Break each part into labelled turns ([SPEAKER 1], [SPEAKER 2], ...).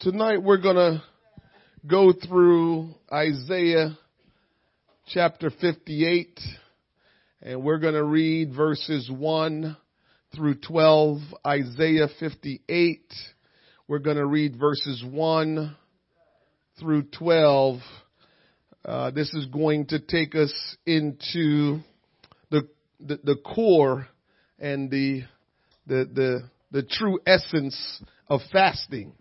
[SPEAKER 1] Tonight we're going to go through Isaiah chapter 58 and we're going to read verses 1 through 12. Isaiah 58. We're going to read verses 1 through 12. Uh, this is going to take us into the, the, the core and the, the, the, the true essence of fasting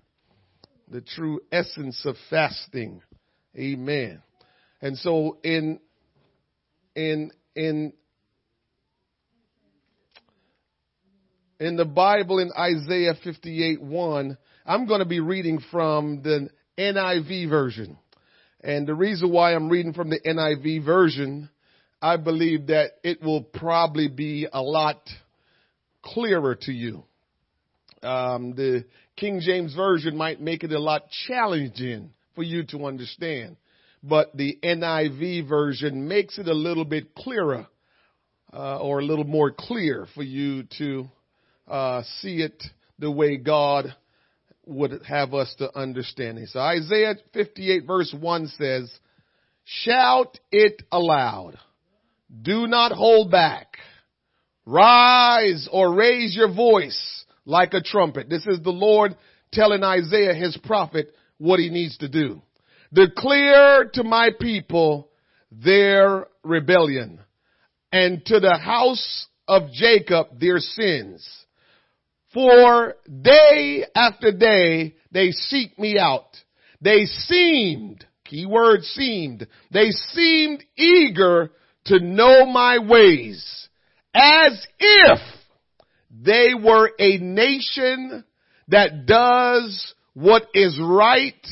[SPEAKER 1] the true essence of fasting. Amen. And so in, in, in, in the Bible in Isaiah 58 1, I'm going to be reading from the NIV version. And the reason why I'm reading from the NIV version, I believe that it will probably be a lot clearer to you. Um, the King James Version might make it a lot challenging for you to understand. But the NIV version makes it a little bit clearer, uh, or a little more clear for you to uh, see it the way God would have us to understand it. So Isaiah 58 verse 1 says, Shout it aloud. Do not hold back. Rise or raise your voice like a trumpet. This is the Lord telling Isaiah, his prophet, what he needs to do. Declare to my people their rebellion and to the house of Jacob their sins. For day after day they seek me out. They seemed, key word seemed, they seemed eager to know my ways as if they were a nation that does what is right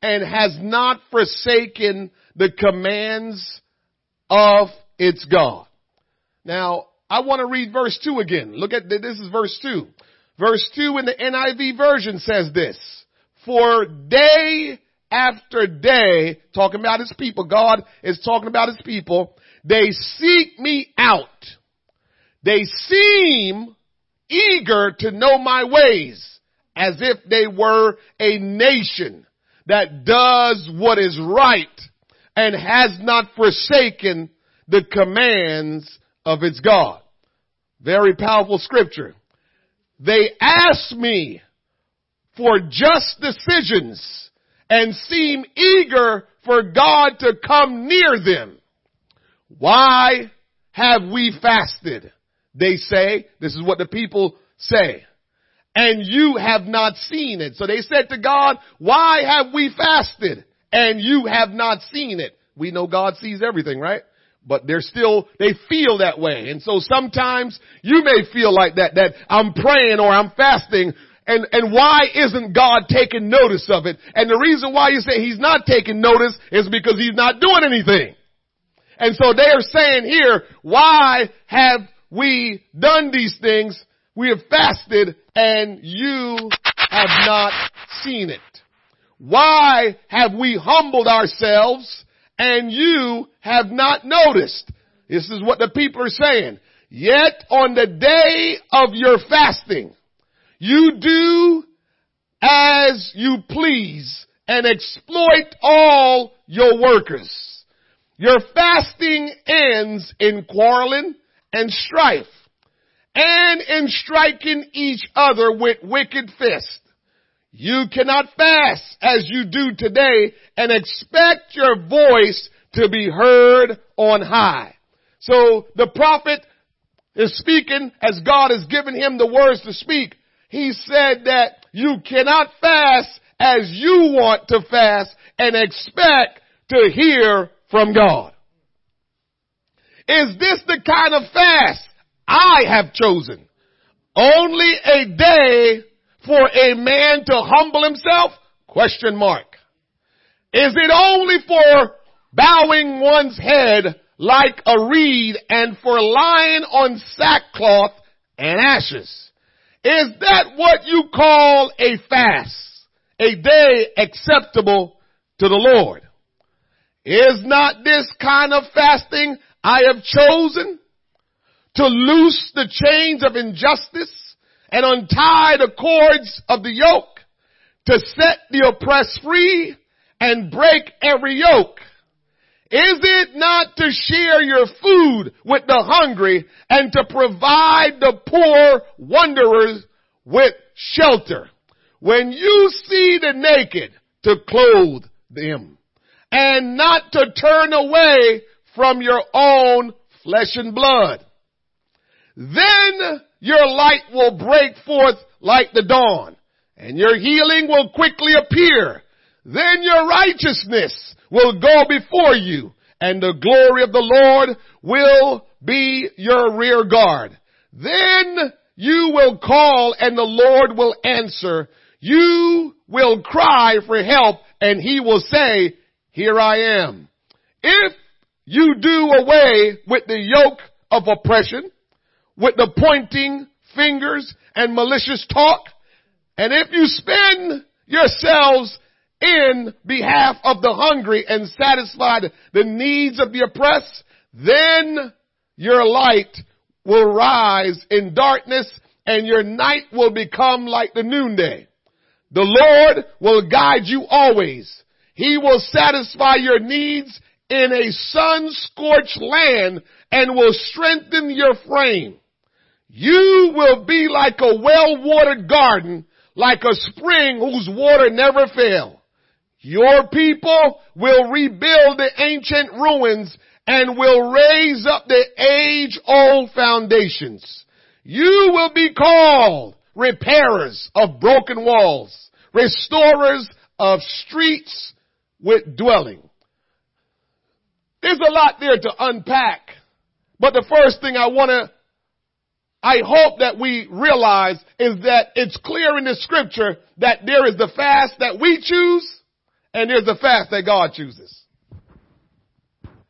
[SPEAKER 1] and has not forsaken the commands of its God. Now, I want to read verse 2 again. Look at this is verse 2. Verse 2 in the NIV version says this. For day after day, talking about his people, God is talking about his people, they seek me out. They seem eager to know my ways as if they were a nation that does what is right and has not forsaken the commands of its God. Very powerful scripture. They ask me for just decisions and seem eager for God to come near them. Why have we fasted? They say, this is what the people say. And you have not seen it. So they said to God, why have we fasted and you have not seen it? We know God sees everything, right? But they're still, they feel that way. And so sometimes you may feel like that, that I'm praying or I'm fasting and, and why isn't God taking notice of it? And the reason why you say he's not taking notice is because he's not doing anything. And so they are saying here, why have we done these things, we have fasted and you have not seen it. Why have we humbled ourselves and you have not noticed? This is what the people are saying. Yet on the day of your fasting, you do as you please and exploit all your workers. Your fasting ends in quarreling and strife, and in striking each other with wicked fists. You cannot fast as you do today and expect your voice to be heard on high. So the prophet is speaking as God has given him the words to speak. He said that you cannot fast as you want to fast and expect to hear from God. Is this the kind of fast I have chosen? Only a day for a man to humble himself? Question mark. Is it only for bowing one's head like a reed and for lying on sackcloth and ashes? Is that what you call a fast? A day acceptable to the Lord? Is not this kind of fasting I have chosen to loose the chains of injustice and untie the cords of the yoke, to set the oppressed free and break every yoke? Is it not to share your food with the hungry and to provide the poor wanderers with shelter? When you see the naked, to clothe them and not to turn away from your own flesh and blood. Then your light will break forth like the dawn and your healing will quickly appear. Then your righteousness will go before you and the glory of the Lord will be your rear guard. Then you will call and the Lord will answer. You will cry for help and he will say, here I am. If you do away with the yoke of oppression, with the pointing fingers and malicious talk, and if you spend yourselves in behalf of the hungry and satisfy the needs of the oppressed, then your light will rise in darkness and your night will become like the noonday. The Lord will guide you always. He will satisfy your needs in a sun-scorched land and will strengthen your frame. You will be like a well-watered garden, like a spring whose water never fails. Your people will rebuild the ancient ruins and will raise up the age-old foundations. You will be called repairers of broken walls, restorers of streets with dwelling. There's a lot there to unpack, but the first thing I want to I hope that we realize is that it's clear in the scripture that there is the fast that we choose and there's the fast that God chooses.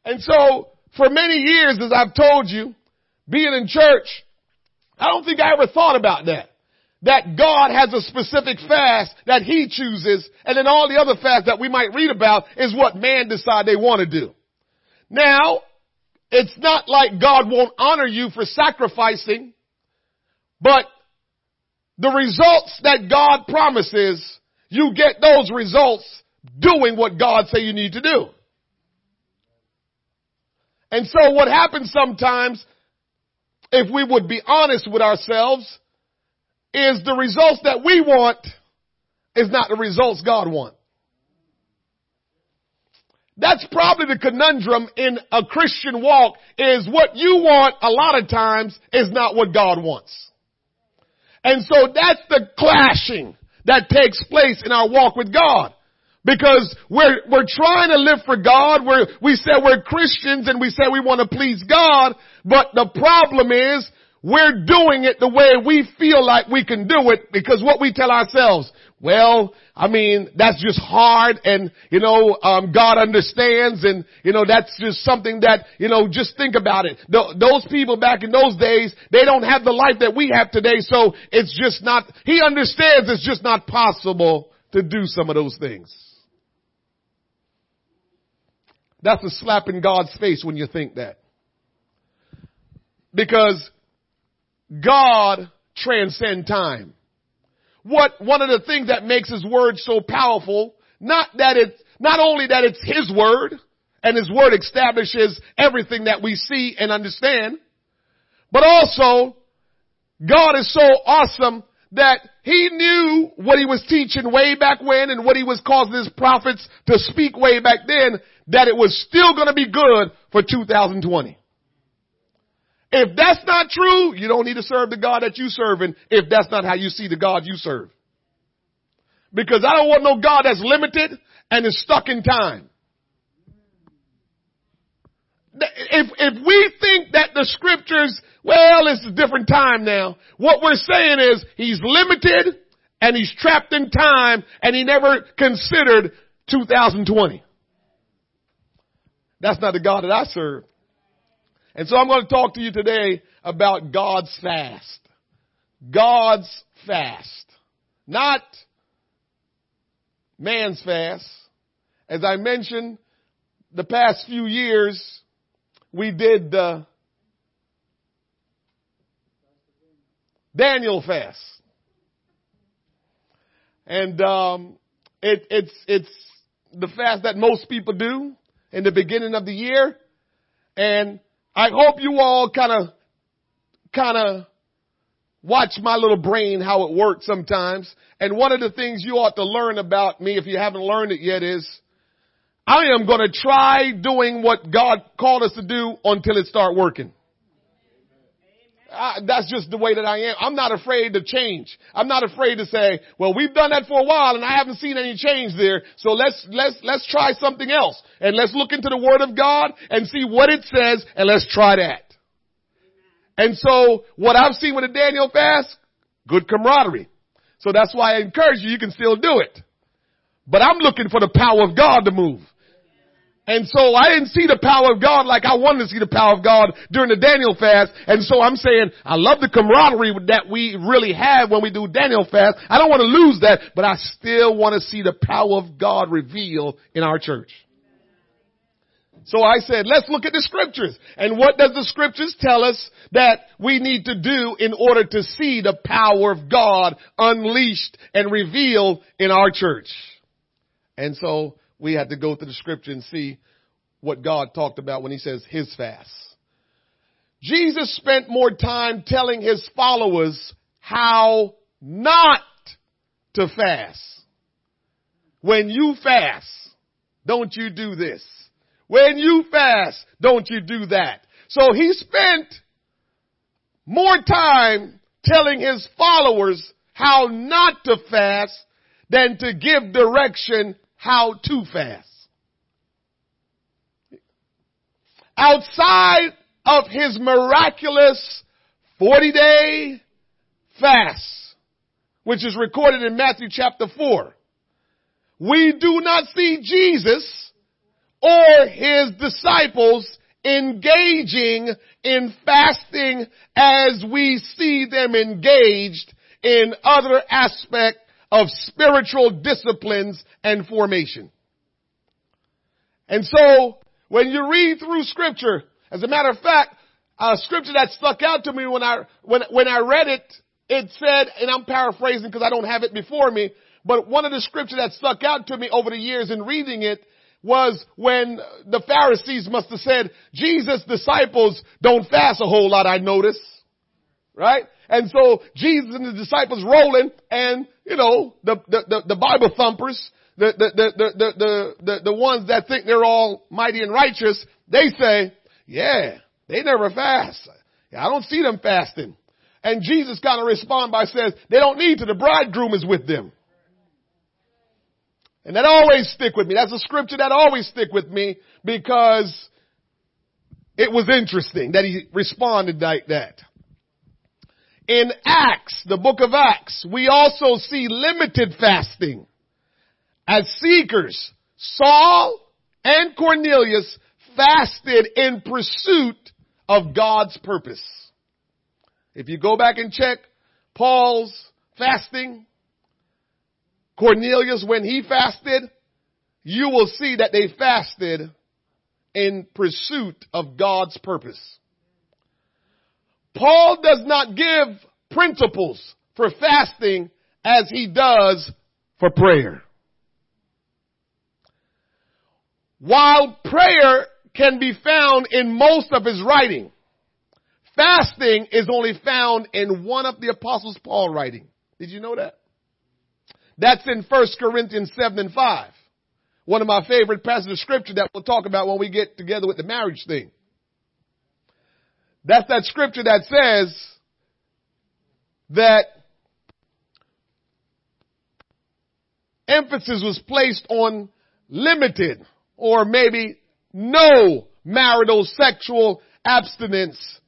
[SPEAKER 1] And so for many years, as I've told you, being in church, I don't think I ever thought about that. That God has a specific fast that He chooses, and then all the other fasts that we might read about is what man decide they want to do. Now, it's not like God won't honor you for sacrificing, but the results that God promises, you get those results doing what God say you need to do. And so what happens sometimes, if we would be honest with ourselves, is the results that we want is not the results God wants. That's probably the conundrum in a Christian walk is what you want a lot of times is not what God wants. And so that's the clashing that takes place in our walk with God. Because we're, we're trying to live for God. We're, we say we're Christians and we say we want to please God. But the problem is we're doing it the way we feel like we can do it because what we tell ourselves, well, I mean, that's just hard and, you know, um, God understands and, you know, that's just something that, you know, just think about it. Those people back in those days, they don't have the life that we have today, so it's just not, He understands it's just not possible to do some of those things. That's a slap in God's face when you think that. Because God transcend time. What, one of the things that makes His Word so powerful, not that it's, not only that it's His Word, and His Word establishes everything that we see and understand, but also, God is so awesome that He knew what He was teaching way back when and what He was causing His prophets to speak way back then, that it was still gonna be good for 2020. If that's not true, you don't need to serve the God that you serving if that's not how you see the God you serve. Because I don't want no God that's limited and is stuck in time. If, if we think that the scriptures, well, it's a different time now, what we're saying is he's limited and he's trapped in time and he never considered 2020. That's not the God that I serve. And so I'm going to talk to you today about God's fast. God's fast. Not man's fast. As I mentioned, the past few years, we did the Daniel fast. And, um, it, it's, it's the fast that most people do in the beginning of the year. And I hope you all kind of, kind of watch my little brain how it works sometimes. And one of the things you ought to learn about me if you haven't learned it yet is I am going to try doing what God called us to do until it start working. I, that's just the way that I am. I'm not afraid to change. I'm not afraid to say, well, we've done that for a while and I haven't seen any change there. So let's, let's, let's try something else and let's look into the word of God and see what it says and let's try that. And so what I've seen with the Daniel fast, good camaraderie. So that's why I encourage you, you can still do it. But I'm looking for the power of God to move. And so I didn't see the power of God like I wanted to see the power of God during the Daniel fast. And so I'm saying I love the camaraderie that we really have when we do Daniel fast. I don't want to lose that, but I still want to see the power of God reveal in our church. So I said, let's look at the scriptures. And what does the scriptures tell us that we need to do in order to see the power of God unleashed and revealed in our church? And so we had to go through the scripture and see what God talked about when he says his fast. Jesus spent more time telling his followers how not to fast. When you fast, don't you do this. When you fast, don't you do that. So he spent more time telling his followers how not to fast than to give direction how to fast. Outside of his miraculous 40 day fast, which is recorded in Matthew chapter 4, we do not see Jesus or his disciples engaging in fasting as we see them engaged in other aspect of spiritual disciplines and formation. And so, when you read through scripture, as a matter of fact, a scripture that stuck out to me when I, when, when I read it, it said, and I'm paraphrasing because I don't have it before me, but one of the scripture that stuck out to me over the years in reading it was when the Pharisees must have said, Jesus' disciples don't fast a whole lot, I notice. Right? And so Jesus and the disciples rolling and, you know, the, the, the, the Bible thumpers, the, the, the, the, the, the, the ones that think they're all mighty and righteous, they say, yeah, they never fast. I don't see them fasting. And Jesus kind of respond by says, they don't need to, the bridegroom is with them. And that always stick with me. That's a scripture that always stick with me because it was interesting that he responded like that. In Acts, the book of Acts, we also see limited fasting as seekers. Saul and Cornelius fasted in pursuit of God's purpose. If you go back and check Paul's fasting, Cornelius, when he fasted, you will see that they fasted in pursuit of God's purpose. Paul does not give principles for fasting as he does for prayer. While prayer can be found in most of his writing, fasting is only found in one of the apostles Paul writing. Did you know that? That's in 1 Corinthians 7 and 5. One of my favorite passages of scripture that we'll talk about when we get together with the marriage thing. That's that scripture that says that emphasis was placed on limited or maybe no marital sexual abstinence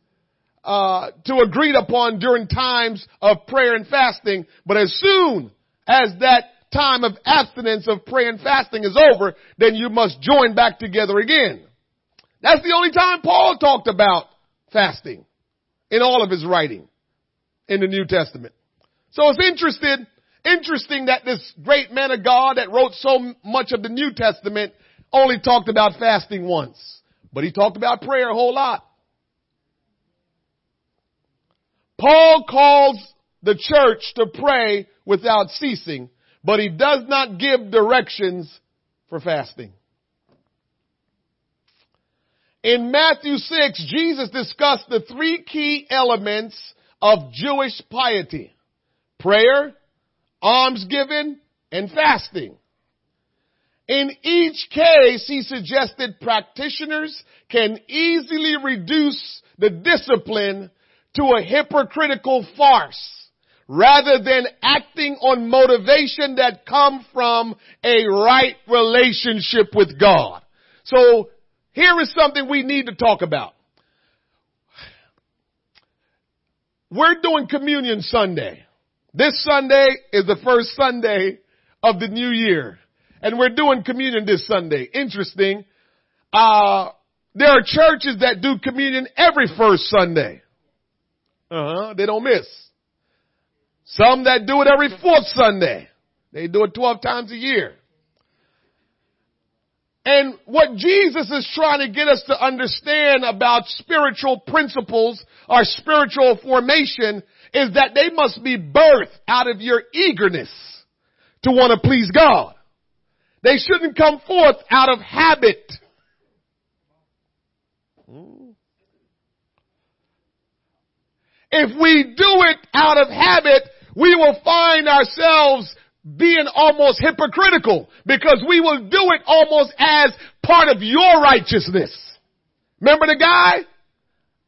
[SPEAKER 1] uh, to agreed upon during times of prayer and fasting, but as soon as that time of abstinence of prayer and fasting is over, then you must join back together again. That's the only time Paul talked about fasting in all of his writing in the New Testament. So it's interesting, interesting that this great man of God that wrote so much of the New Testament only talked about fasting once, but he talked about prayer a whole lot. Paul calls the church to pray without ceasing. but he does not give directions for fasting. In Matthew 6, Jesus discussed the three key elements of Jewish piety. Prayer, almsgiving, and fasting. In each case, he suggested practitioners can easily reduce the discipline to a hypocritical farce rather than acting on motivation that come from a right relationship with God. So here is something we need to talk about. We're doing communion Sunday. This Sunday is the first Sunday of the new year. And we're doing communion this Sunday. Interesting. Uh, there are churches that do communion every first Sunday. Uh-huh. They don't miss. Some that do it every fourth Sunday. They do it 12 times a year. And what Jesus is trying to get us to understand about spiritual principles or spiritual formation is that they must be birthed out of your eagerness to want to please God. They shouldn't come forth out of habit. If we do it out of habit, we will find ourselves being almost hypocritical because we will do it almost as part of your righteousness. Remember the guy?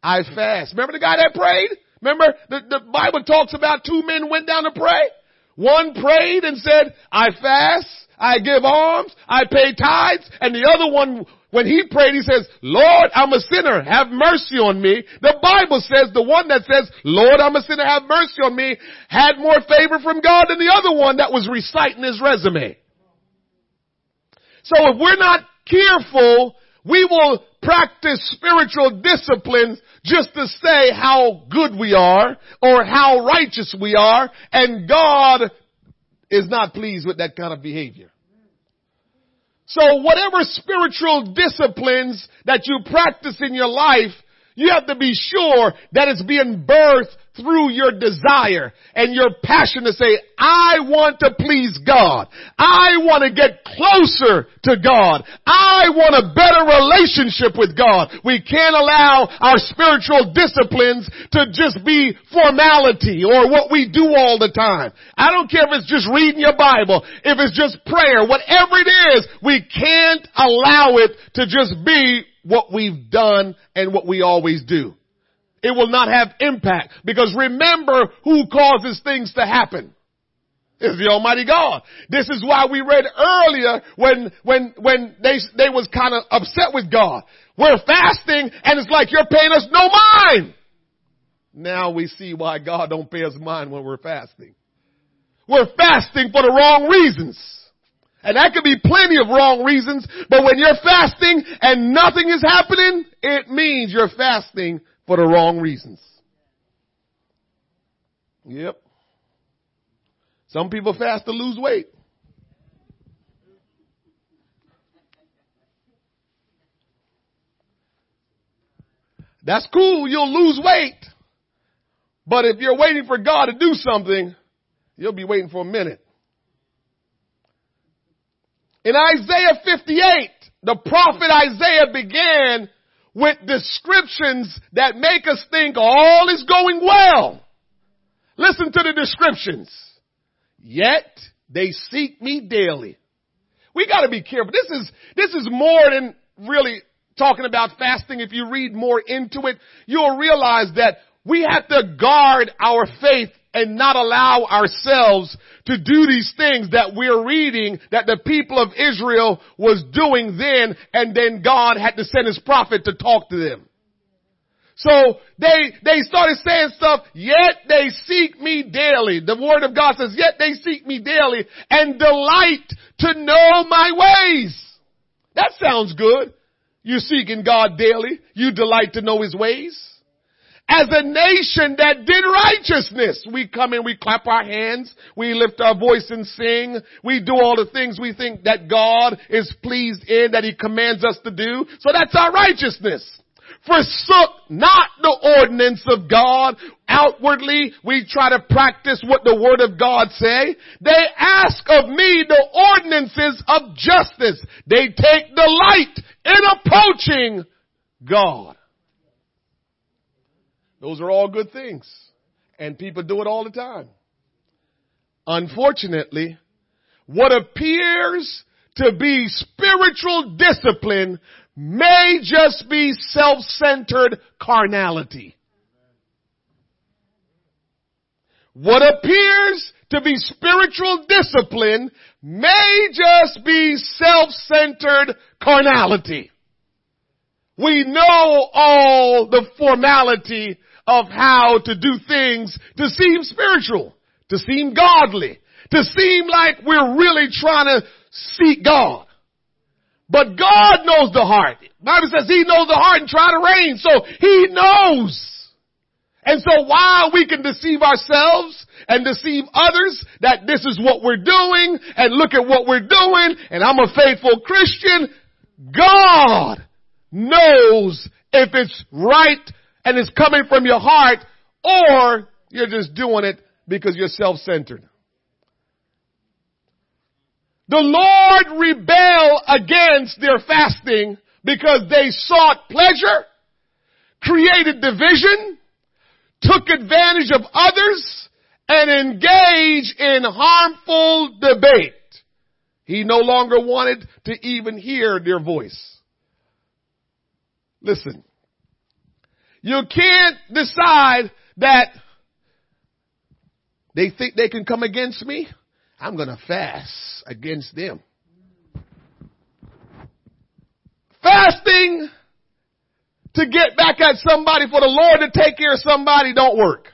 [SPEAKER 1] I fast. Remember the guy that prayed? Remember the, the Bible talks about two men went down to pray? One prayed and said, I fast, I give alms, I pay tithes, and the other one when he prayed, he says, Lord, I'm a sinner. Have mercy on me. The Bible says the one that says, Lord, I'm a sinner. Have mercy on me had more favor from God than the other one that was reciting his resume. So if we're not careful, we will practice spiritual disciplines just to say how good we are or how righteous we are and God is not pleased with that kind of behavior. So whatever spiritual disciplines that you practice in your life, you have to be sure that it's being birthed through your desire and your passion to say, I want to please God. I want to get closer to God. I want a better relationship with God. We can't allow our spiritual disciplines to just be formality or what we do all the time. I don't care if it's just reading your Bible, if it's just prayer, whatever it is, we can't allow it to just be what we've done and what we always do it will not have impact. Because remember who causes things to happen. It's the Almighty God. This is why we read earlier when, when, when they, they was kind of upset with God. We're fasting and it's like you're paying us no mind. Now we see why God don't pay us mind when we're fasting. We're fasting for the wrong reasons. And that could be plenty of wrong reasons, but when you're fasting and nothing is happening, it means you're fasting for the wrong reasons. Yep. Some people fast to lose weight. That's cool. You'll lose weight. But if you're waiting for God to do something, you'll be waiting for a minute. In Isaiah 58, the prophet Isaiah began with descriptions that make us think all is going well. Listen to the descriptions. Yet they seek me daily. We gotta be careful. This is, this is more than really talking about fasting. If you read more into it, you'll realize that we have to guard our faith and not allow ourselves to do these things that we're reading that the people of Israel was doing then and then God had to send his prophet to talk to them. So they, they started saying stuff, yet they seek me daily. The word of God says, yet they seek me daily and delight to know my ways. That sounds good. You're seeking God daily. You delight to know his ways as a nation that did righteousness. We come and we clap our hands, we lift our voice and sing, we do all the things we think that God is pleased in, that He commands us to do. So that's our righteousness. forsook not the ordinance of God. Outwardly, we try to practice what the word of God say. They ask of me the ordinances of justice. They take delight in approaching God. Those are all good things. And people do it all the time. Unfortunately, what appears to be spiritual discipline may just be self-centered carnality. What appears to be spiritual discipline may just be self-centered carnality. We know all the formality of how to do things to seem spiritual, to seem godly, to seem like we're really trying to seek God. But God knows the heart. Bible says He knows the heart and try to rein. So He knows. And so while we can deceive ourselves and deceive others that this is what we're doing and look at what we're doing and I'm a faithful Christian, God knows if it's right and it's coming from your heart or you're just doing it because you're self-centered. The Lord rebelled against their fasting because they sought pleasure, created division, took advantage of others, and engaged in harmful debate. He no longer wanted to even hear their voice. Listen, you can't decide that they think they can come against me. I'm going to fast against them. Fasting to get back at somebody for the Lord to take care of somebody don't work.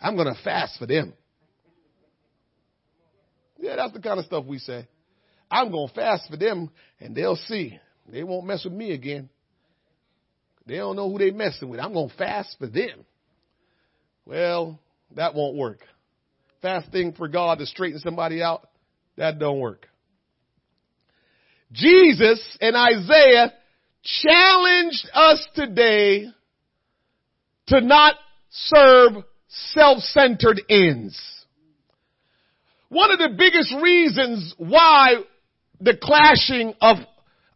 [SPEAKER 1] I'm going to fast for them. Yeah, that's the kind of stuff we say. I'm going to fast for them and they'll see. They won't mess with me again. They don't know who they messing with. I'm going to fast for them. Well, that won't work fasting for God to straighten somebody out, that don't work. Jesus and Isaiah challenged us today to not serve self-centered ends. One of the biggest reasons why the clashing of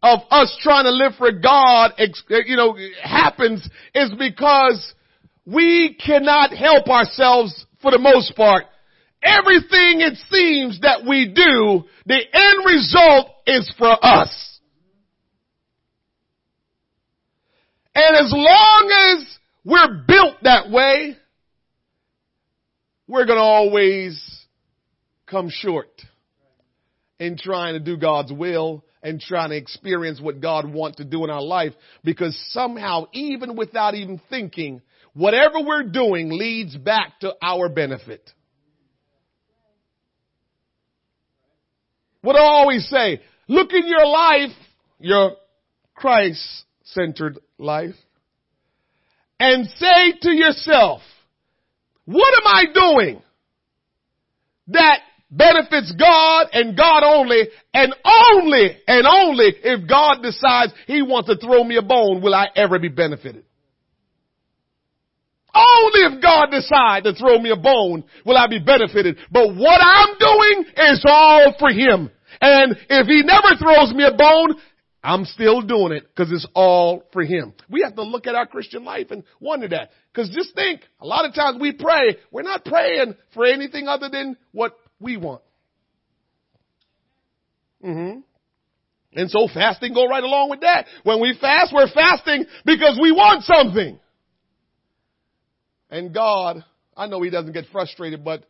[SPEAKER 1] of us trying to live for God, you know, happens is because we cannot help ourselves for the most part everything it seems that we do, the end result is for us. And as long as we're built that way, we're going to always come short in trying to do God's will and trying to experience what God wants to do in our life because somehow, even without even thinking, whatever we're doing leads back to our benefit. What I always say, look in your life, your Christ-centered life, and say to yourself, what am I doing that benefits God and God only, and only, and only if God decides He wants to throw me a bone will I ever be benefited. Only if God decides to throw me a bone will I be benefited. But what I'm doing is all for Him. And if He never throws me a bone, I'm still doing it because it's all for Him. We have to look at our Christian life and wonder that. Because just think, a lot of times we pray, we're not praying for anything other than what we want. Mm-hmm. And so fasting go right along with that. When we fast, we're fasting because we want something. And God, I know He doesn't get frustrated, but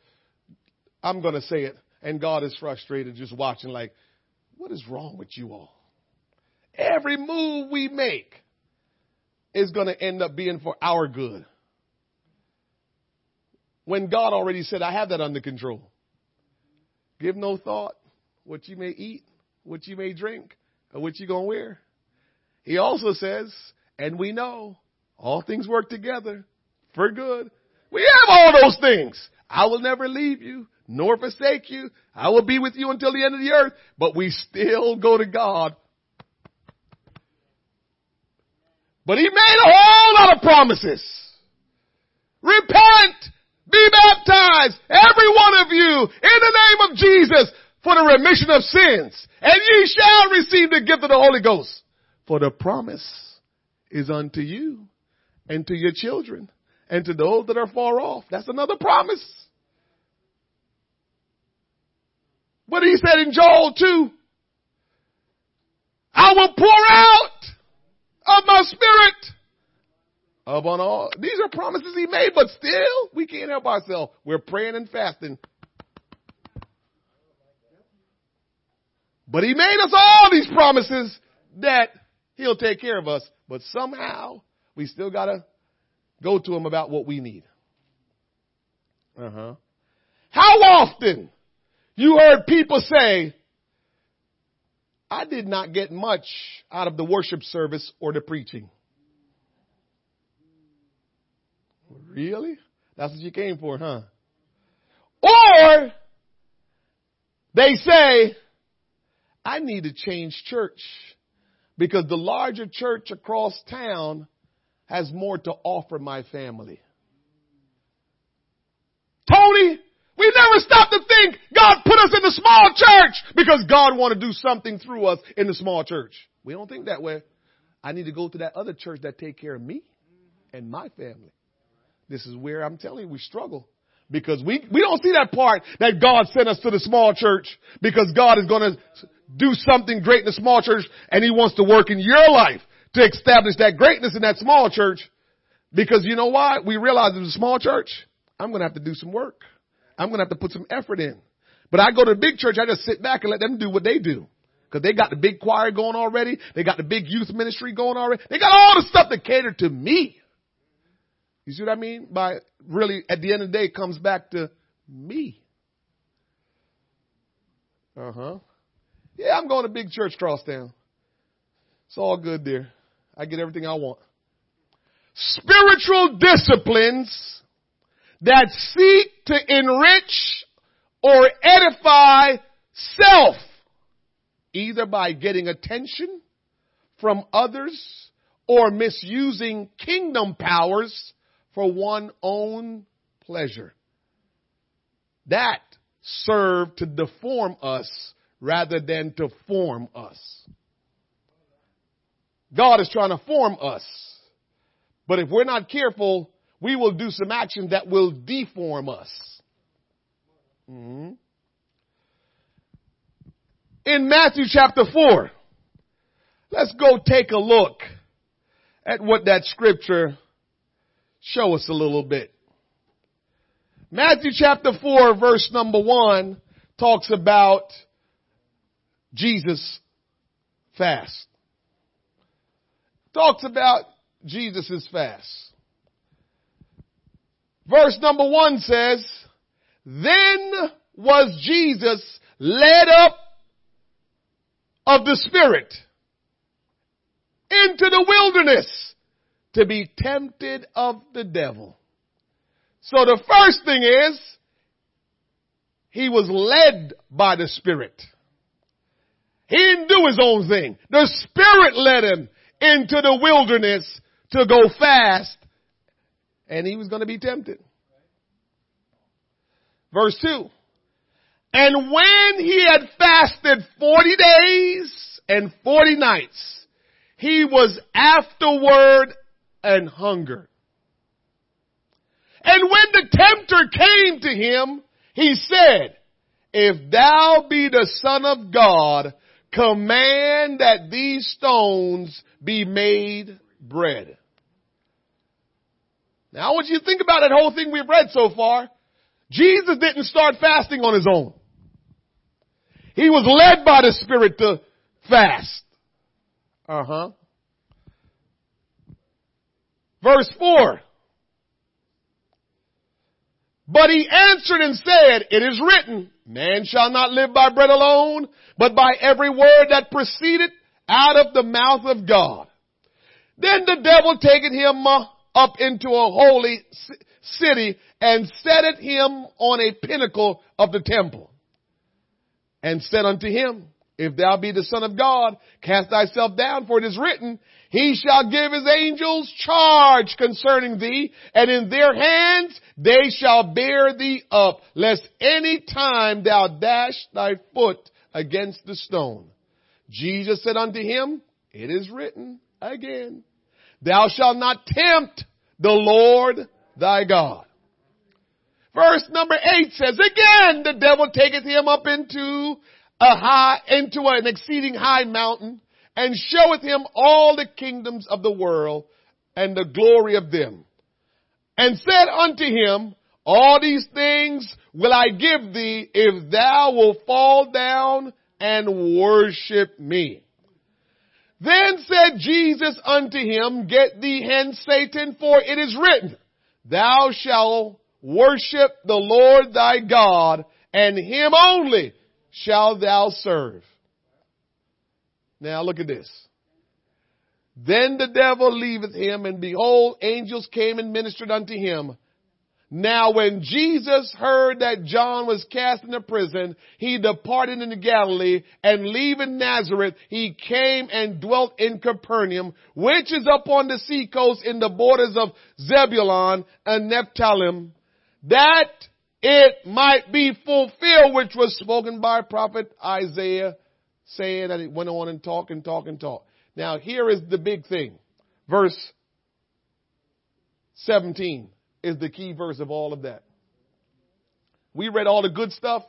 [SPEAKER 1] I'm going to say it. And God is frustrated just watching, like, what is wrong with you all? Every move we make is going to end up being for our good. When God already said, I have that under control. Give no thought what you may eat, what you may drink, or what you going to wear. He also says, and we know all things work together for good. We have all those things. I will never leave you nor forsake you. I will be with you until the end of the earth. But we still go to God. But he made a whole lot of promises. Repent, be baptized, every one of you, in the name of Jesus, for the remission of sins, and ye shall receive the gift of the Holy Ghost. For the promise is unto you and to your children and to those that are far off. That's another promise. But he said in Joel 2, I will pour out of my spirit upon all. These are promises he made, but still we can't help ourselves. We're praying and fasting. But he made us all these promises that he'll take care of us, but somehow we still gotta go to him about what we need. Uh huh. How often you heard people say, I did not get much out of the worship service or the preaching. Really? That's what you came for, huh? Or they say, I need to change church because the larger church across town has more to offer my family. Tony, we never stop to think God put us in the small church because God want to do something through us in the small church. We don't think that way. I need to go to that other church that take care of me and my family. This is where I'm telling you we struggle because we, we don't see that part that God sent us to the small church because God is going to do something great in the small church and he wants to work in your life to establish that greatness in that small church. Because you know why? We realize it's a small church, I'm going to have to do some work. I'm going to have to put some effort in. But I go to a big church, I just sit back and let them do what they do. Cause they got the big choir going already. They got the big youth ministry going already. They got all the stuff that cater to me. You see what I mean? By really, at the end of the day, it comes back to me. Uh huh. Yeah, I'm going to big church crosstown. It's all good there. I get everything I want. Spiritual disciplines that seek to enrich or edify self, either by getting attention from others or misusing kingdom powers for one own pleasure. That served to deform us rather than to form us. God is trying to form us. But if we're not careful, we will do some action that will deform us. Mm-hmm. In Matthew chapter 4, let's go take a look at what that scripture show us a little bit. Matthew chapter 4 verse number 1 talks about Jesus fast. Talks about Jesus' fast. Verse number one says, then was Jesus led up of the Spirit into the wilderness to be tempted of the devil. So the first thing is, he was led by the Spirit. He didn't do his own thing. The Spirit led him into the wilderness to go fast and he was going to be tempted. Verse 2. And when he had fasted 40 days and 40 nights, he was afterward and hunger. And when the tempter came to him, he said, if thou be the son of God, command that these stones be made bread. Now I want you to think about that whole thing we've read so far. Jesus didn't start fasting on his own. He was led by the Spirit to fast. Uh huh. Verse 4. But he answered and said, it is written, man shall not live by bread alone, but by every word that proceeded out of the mouth of God. Then the devil taketh him up into a holy city and set him on a pinnacle of the temple and said unto him, if thou be the son of God, cast thyself down for it is written, he shall give his angels charge concerning thee and in their hands they shall bear thee up lest any time thou dash thy foot against the stone. Jesus said unto him, it is written again, thou shalt not tempt the Lord thy God. Verse number eight says, again, the devil taketh him up into a high, into an exceeding high mountain and showeth him all the kingdoms of the world and the glory of them. And said unto him, all these things will I give thee if thou wilt fall down and worship me. Then said Jesus unto him, Get thee hence, Satan, for it is written, Thou shalt worship the Lord thy God, and him only shalt thou serve. Now look at this. Then the devil leaveth him, and behold, angels came and ministered unto him. Now when Jesus heard that John was cast into prison, he departed into Galilee and leaving Nazareth, he came and dwelt in Capernaum, which is upon the sea coast in the borders of Zebulun and Nephthalim, that it might be fulfilled which was spoken by prophet Isaiah saying that it went on and talk and talk and talk. Now here is the big thing. Verse 17 is the key verse of all of that. We read all the good stuff.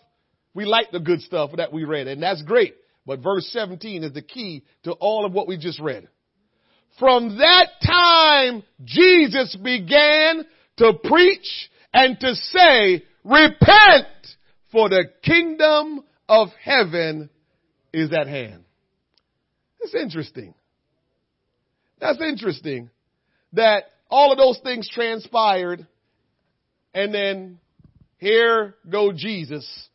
[SPEAKER 1] We like the good stuff that we read, and that's great. But verse 17 is the key to all of what we just read. From that time, Jesus began to preach and to say, repent for the kingdom of heaven is at hand. It's interesting. That's interesting that all of those things transpired and then here go Jesus.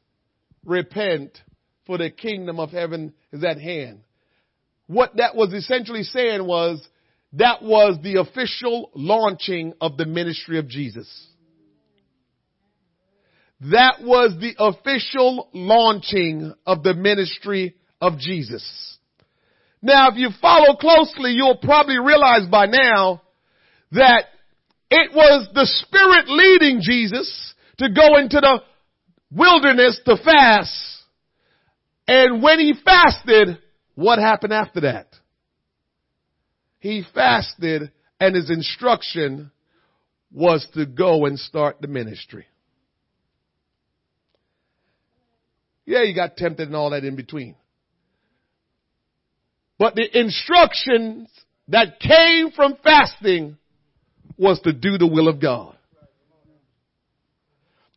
[SPEAKER 1] Repent for the kingdom of heaven is at hand. What that was essentially saying was that was the official launching of the ministry of Jesus. That was the official launching of the ministry of Jesus. Now, if you follow closely, you'll probably realize by now that it was the Spirit leading Jesus to go into the wilderness to fast. And when he fasted, what happened after that? He fasted and his instruction was to go and start the ministry. Yeah, you got tempted and all that in between. But the instructions that came from fasting was to do the will of God.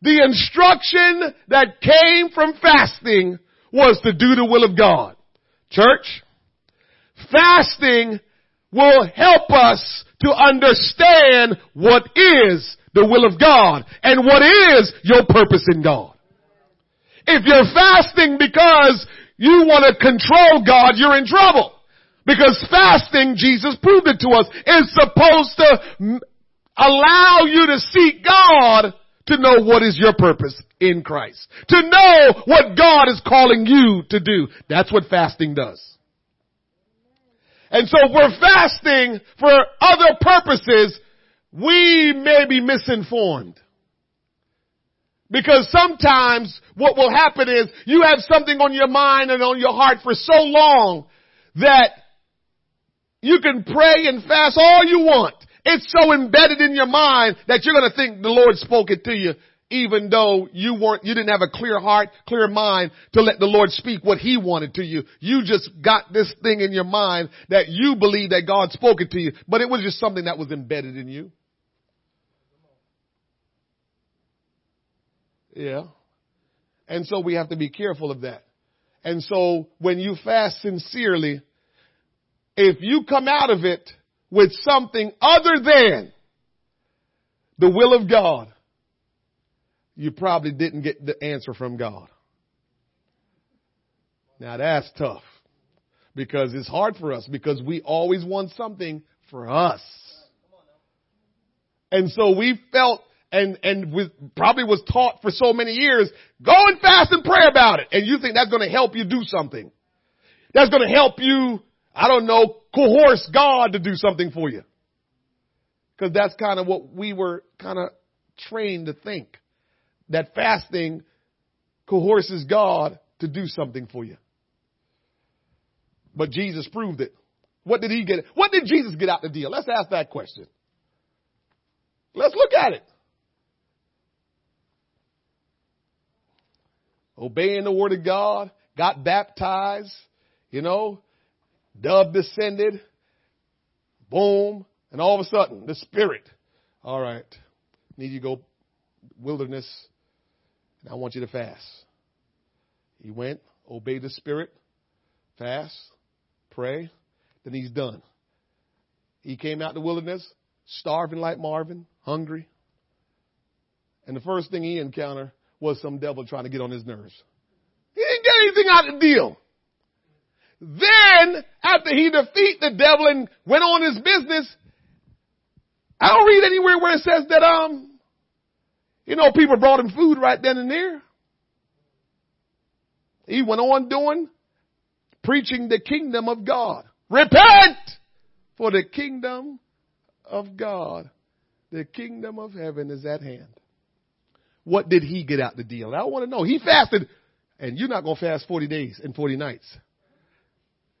[SPEAKER 1] The instruction that came from fasting was to do the will of God. Church, fasting will help us to understand what is the will of God and what is your purpose in God. If you're fasting because you want to control God, you're in trouble. Because fasting, Jesus proved it to us, is supposed to allow you to seek God to know what is your purpose in Christ. To know what God is calling you to do. That's what fasting does. And so if we're fasting for other purposes, we may be misinformed. Because sometimes what will happen is you have something on your mind and on your heart for so long that you can pray and fast all you want. It's so embedded in your mind that you're going to think the Lord spoke it to you even though you weren't, you didn't have a clear heart, clear mind to let the Lord speak what He wanted to you. You just got this thing in your mind that you believe that God spoke it to you, but it was just something that was embedded in you. Yeah. And so we have to be careful of that. And so when you fast sincerely, if you come out of it with something other than the will of God, you probably didn't get the answer from God. Now that's tough because it's hard for us because we always want something for us. And so we felt and, and was, probably was taught for so many years, go and fast and pray about it. And you think that's going to help you do something. that's going to help you, I don't know, coerce God to do something for you. Because that's kind of what we were kind of trained to think. That fasting coerces God to do something for you. But Jesus proved it. What did he get? What did Jesus get out the deal? Let's ask that question. Let's look at it. Obeying the word of God, got baptized, you know, dove descended, boom, and all of a sudden, the Spirit, all right, need you to go wilderness, and I want you to fast. He went, obeyed the Spirit, fast, pray, then he's done. He came out the wilderness, starving like Marvin, hungry. And the first thing he encountered was some devil trying to get on his nerves. He didn't get anything out of the deal. Then, after he defeated the devil and went on his business, I don't read anywhere where it says that, um, you know, people brought him food right then and there. He went on doing, preaching the kingdom of God. Repent! For the kingdom of God, the kingdom of heaven is at hand. What did he get out the deal? I want to know. He fasted, and you're not going to fast 40 days and 40 nights.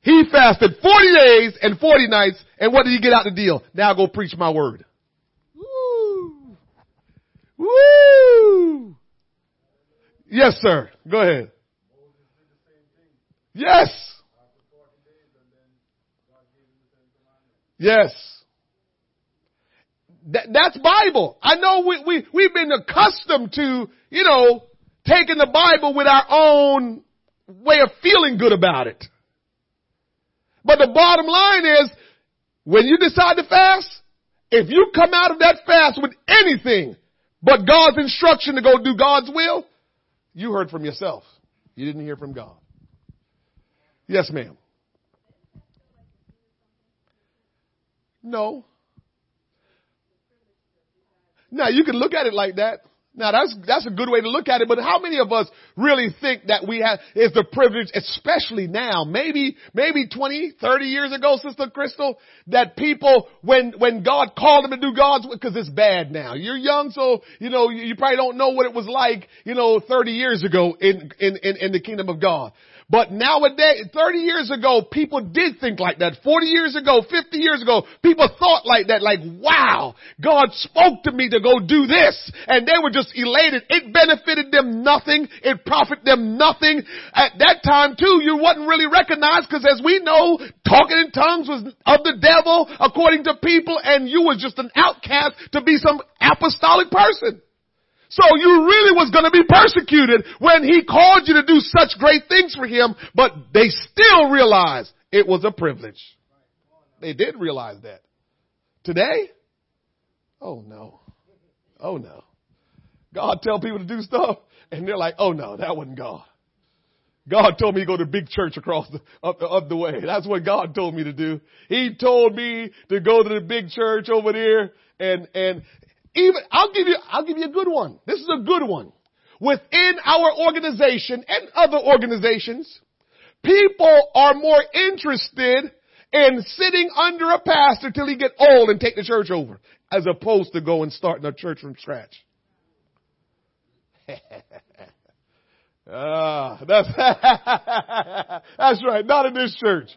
[SPEAKER 1] He fasted 40 days and 40 nights, and what did he get out the deal? Now go preach my word. Woo! Woo! Yes, sir. Go ahead. Yes. Yes. That, that's Bible. I know we, we, we've been accustomed to, you know, taking the Bible with our own way of feeling good about it. But the bottom line is, when you decide to fast, if you come out of that fast with anything but God's instruction to go do God's will, you heard from yourself. You didn't hear from God. Yes, ma'am. No. Now you can look at it like that. Now that's, that's a good way to look at it, but how many of us really think that we have, is the privilege, especially now, maybe, maybe 20, 30 years ago, Sister Crystal, that people, when, when God called them to do God's, cause it's bad now. You're young, so, you know, you, you probably don't know what it was like, you know, 30 years ago in, in, in, in the kingdom of God. But nowadays, 30 years ago, people did think like that. 40 years ago, 50 years ago, people thought like that, like, wow, God spoke to me to go do this. And they were just elated. It benefited them nothing. It profited them nothing. At that time too, you wasn't really recognized because as we know, talking in tongues was of the devil according to people and you was just an outcast to be some apostolic person. So you really was going to be persecuted when he called you to do such great things for him, but they still realized it was a privilege. They did realize that. Today? Oh no. Oh no. God tell people to do stuff and they're like, oh no, that wasn't God. God told me to go to big church across the, up, up the way. That's what God told me to do. He told me to go to the big church over there and, and even, I'll give you, I'll give you a good one. This is a good one. Within our organization and other organizations, people are more interested in sitting under a pastor till he get old and take the church over, as opposed to going starting a church from scratch. ah, that's that's right. Not in this church.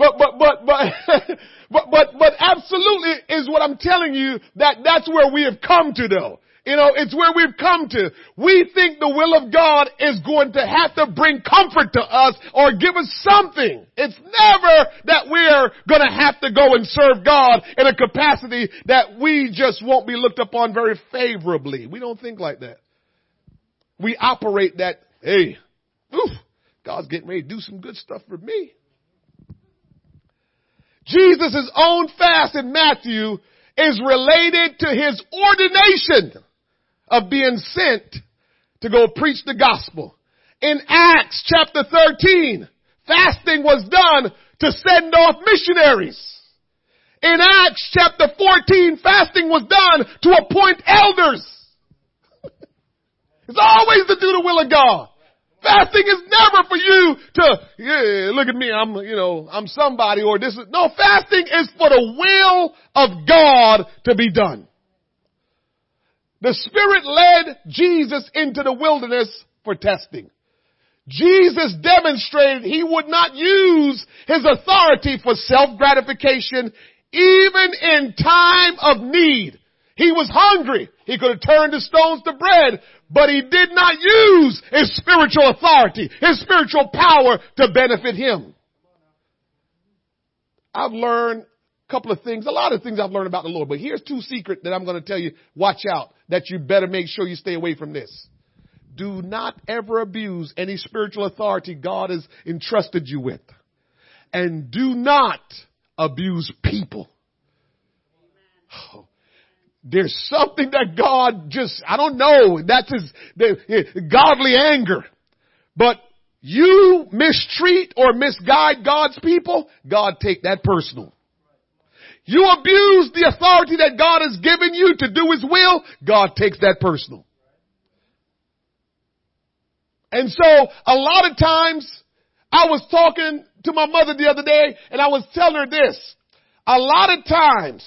[SPEAKER 1] But, but, but, but, but, but, but absolutely is what I'm telling you that that's where we have come to though. You know, it's where we've come to. We think the will of God is going to have to bring comfort to us or give us something. It's never that we're gonna have to go and serve God in a capacity that we just won't be looked upon very favorably. We don't think like that. We operate that, hey, oof, God's getting ready to do some good stuff for me. Jesus' own fast in Matthew is related to his ordination of being sent to go preach the gospel. In Acts chapter 13, fasting was done to send off missionaries. In Acts chapter 14, fasting was done to appoint elders. it's always to do the will of God. Fasting is never for you to, yeah, look at me, I'm, you know, I'm somebody or this is, no, fasting is for the will of God to be done. The Spirit led Jesus into the wilderness for testing. Jesus demonstrated he would not use his authority for self-gratification even in time of need. He was hungry. He could have turned the stones to bread, but he did not use his spiritual authority, his spiritual power to benefit him. I've learned a couple of things, a lot of things I've learned about the Lord, but here's two secrets that I'm going to tell you, watch out, that you better make sure you stay away from this. Do not ever abuse any spiritual authority God has entrusted you with. And do not abuse people. Oh, there's something that God just, I don't know, that's his the, godly anger. But you mistreat or misguide God's people, God take that personal. You abuse the authority that God has given you to do His will, God takes that personal. And so a lot of times I was talking to my mother the other day and I was telling her this. A lot of times,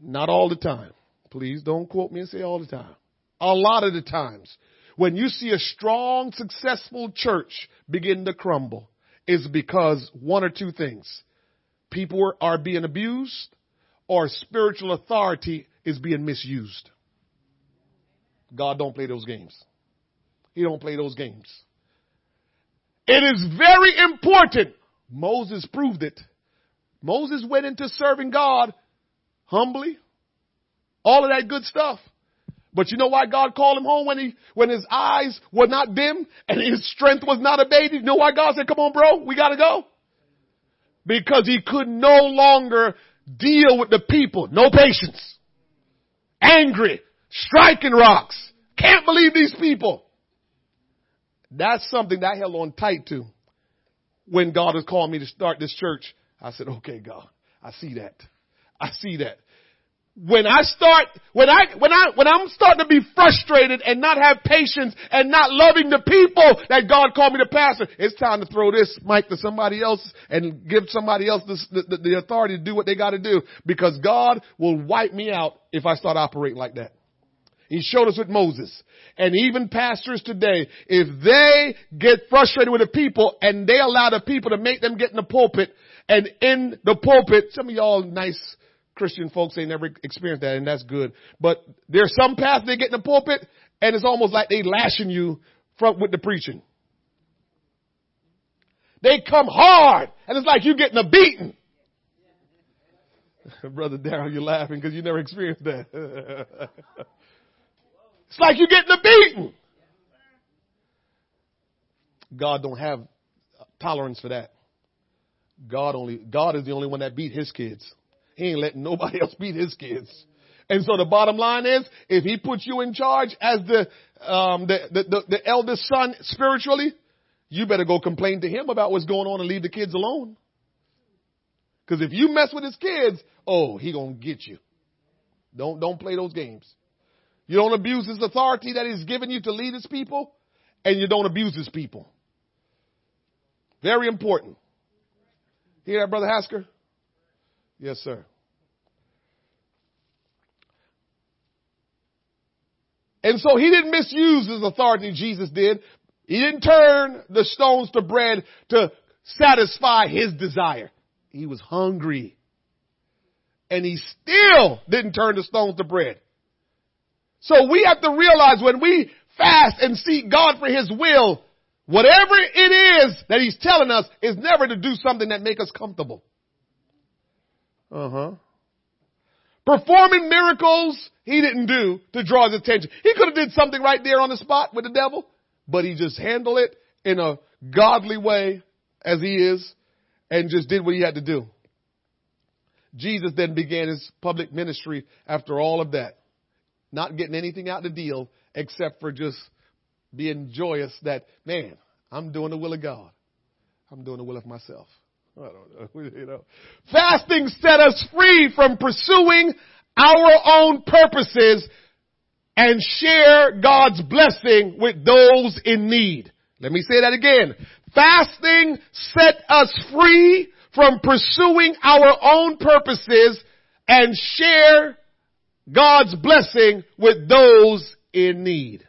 [SPEAKER 1] not all the time. Please don't quote me and say all the time. A lot of the times, when you see a strong, successful church begin to crumble, is because one or two things. People are being abused or spiritual authority is being misused. God don't play those games. He don't play those games. It is very important. Moses proved it. Moses went into serving God humbly, all of that good stuff. But you know why God called him home when he, when his eyes were not dim and his strength was not abated? You know why God said, come on bro, we gotta go? Because he could no longer deal with the people. No patience. Angry. Striking rocks. Can't believe these people. That's something that I held on tight to when God has called me to start this church. I said, okay, God, I see that. I see that. When I start, when I, when I, when I'm starting to be frustrated and not have patience and not loving the people that God called me to pastor, it's time to throw this mic to somebody else and give somebody else the, the, the authority to do what they got to do because God will wipe me out if I start operating like that. He showed us with Moses. And even pastors today, if they get frustrated with the people and they allow the people to make them get in the pulpit and in the pulpit, some of y'all nice Christian folks ain't never experienced that and that's good. But there's some path they get in the pulpit and it's almost like they lashing you from with the preaching. They come hard and it's like you getting a beating. Brother Darrell, you're laughing because you never experienced that. It's like you're getting a beating. God don't have tolerance for that. God only, God is the only one that beat his kids. He ain't letting nobody else beat his kids. And so the bottom line is, if he puts you in charge as the, um, the, the, the, the eldest son spiritually, you better go complain to him about what's going on and leave the kids alone. Cause if you mess with his kids, oh, he gonna get you. Don't, don't play those games. You don't abuse his authority that he's given you to lead his people, and you don't abuse his people. Very important. Hear that, Brother Hasker? Yes, sir. And so he didn't misuse his authority, Jesus did. He didn't turn the stones to bread to satisfy his desire. He was hungry. And he still didn't turn the stones to bread. So we have to realize when we fast and seek God for His will, whatever it is that He's telling us is never to do something that make us comfortable. Uh huh. Performing miracles he didn't do to draw his attention. He could have did something right there on the spot with the devil, but he just handled it in a godly way as he is and just did what he had to do. Jesus then began his public ministry after all of that not getting anything out of the deal except for just being joyous that, man, I'm doing the will of God. I'm doing the will of myself. I don't know. You know. Fasting set us free from pursuing our own purposes and share God's blessing with those in need. Let me say that again. Fasting set us free from pursuing our own purposes and share God's blessing with those in need.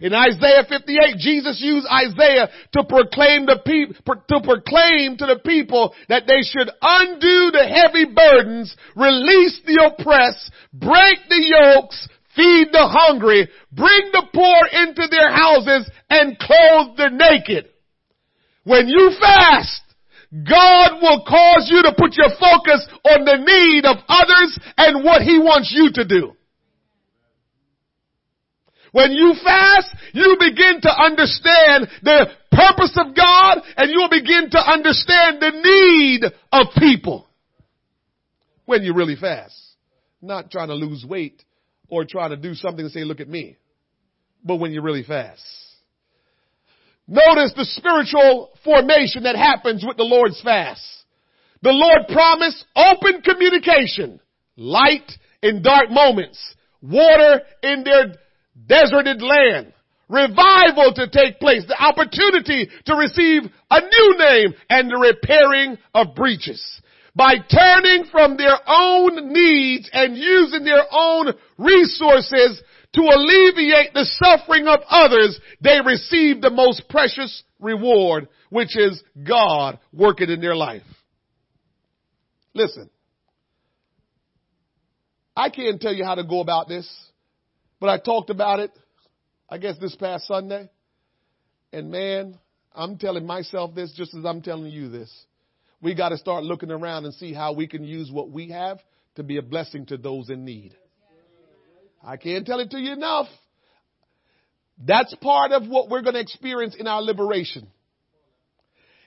[SPEAKER 1] In Isaiah 58, Jesus used Isaiah to proclaim the to proclaim to the people that they should undo the heavy burdens, release the oppressed, break the yokes, feed the hungry, bring the poor into their houses, and clothe the naked. When you fast, God will cause you to put your focus on the need of others and what He wants you to do. When you fast, you begin to understand the purpose of God and you'll begin to understand the need of people. When you really fast. Not trying to lose weight or trying to do something and say, look at me. But when you really fast. Notice the spiritual formation that happens with the Lord's fast. The Lord promised open communication, light in dark moments, water in their deserted land, revival to take place, the opportunity to receive a new name and the repairing of breaches. By turning from their own needs and using their own resources to alleviate the suffering of others, they receive the most precious reward, which is God working in their life. Listen, I can't tell you how to go about this, but I talked about it, I guess this past Sunday. And man, I'm telling myself this just as I'm telling you this. We got to start looking around and see how we can use what we have to be a blessing to those in need. I can't tell it to you enough. That's part of what we're going to experience in our liberation.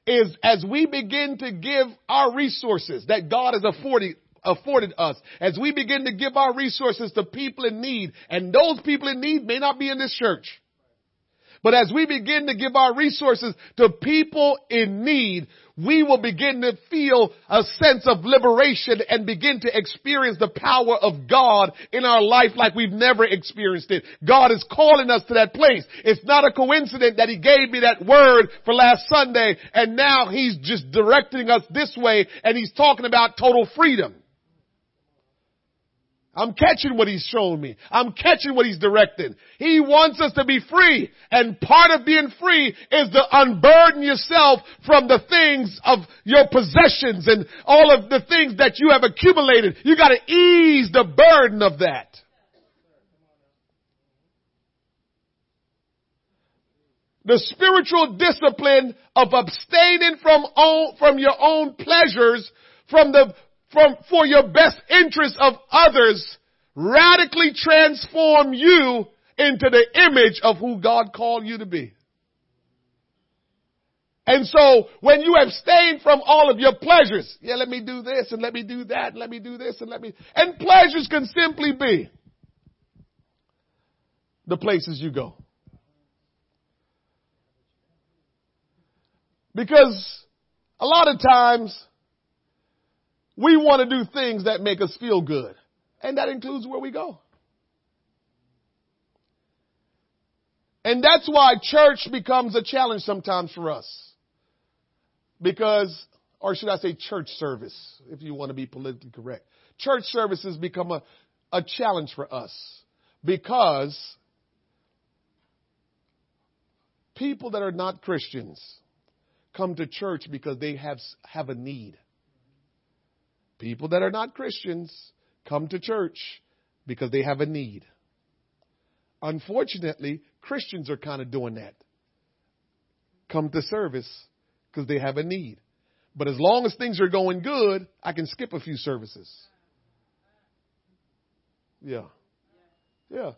[SPEAKER 1] Is as we begin to give our resources that God has afforded, afforded us, as we begin to give our resources to people in need, and those people in need may not be in this church. But as we begin to give our resources to people in need, we will begin to feel a sense of liberation and begin to experience the power of God in our life like we've never experienced it. God is calling us to that place. It's not a coincidence that He gave me that word for last Sunday and now He's just directing us this way and He's talking about total freedom. I'm catching what he's showing me. I'm catching what he's directing. He wants us to be free. And part of being free is to unburden yourself from the things of your possessions and all of the things that you have accumulated. You gotta ease the burden of that. The spiritual discipline of abstaining from own, from your own pleasures, from the from, for your best interest of others radically transform you into the image of who God called you to be. And so when you abstain from all of your pleasures, yeah, let me do this and let me do that and let me do this and let me, and pleasures can simply be the places you go. Because a lot of times we want to do things that make us feel good. And that includes where we go. And that's why church becomes a challenge sometimes for us. Because, or should I say church service, if you want to be politically correct. Church services become a, a challenge for us because people that are not Christians come to church because they have, have a need. People that are not Christians come to church because they have a need. Unfortunately, Christians are kind of doing that. Come to service because they have a need. But as long as things are going good, I can skip a few services. Yeah. Yeah.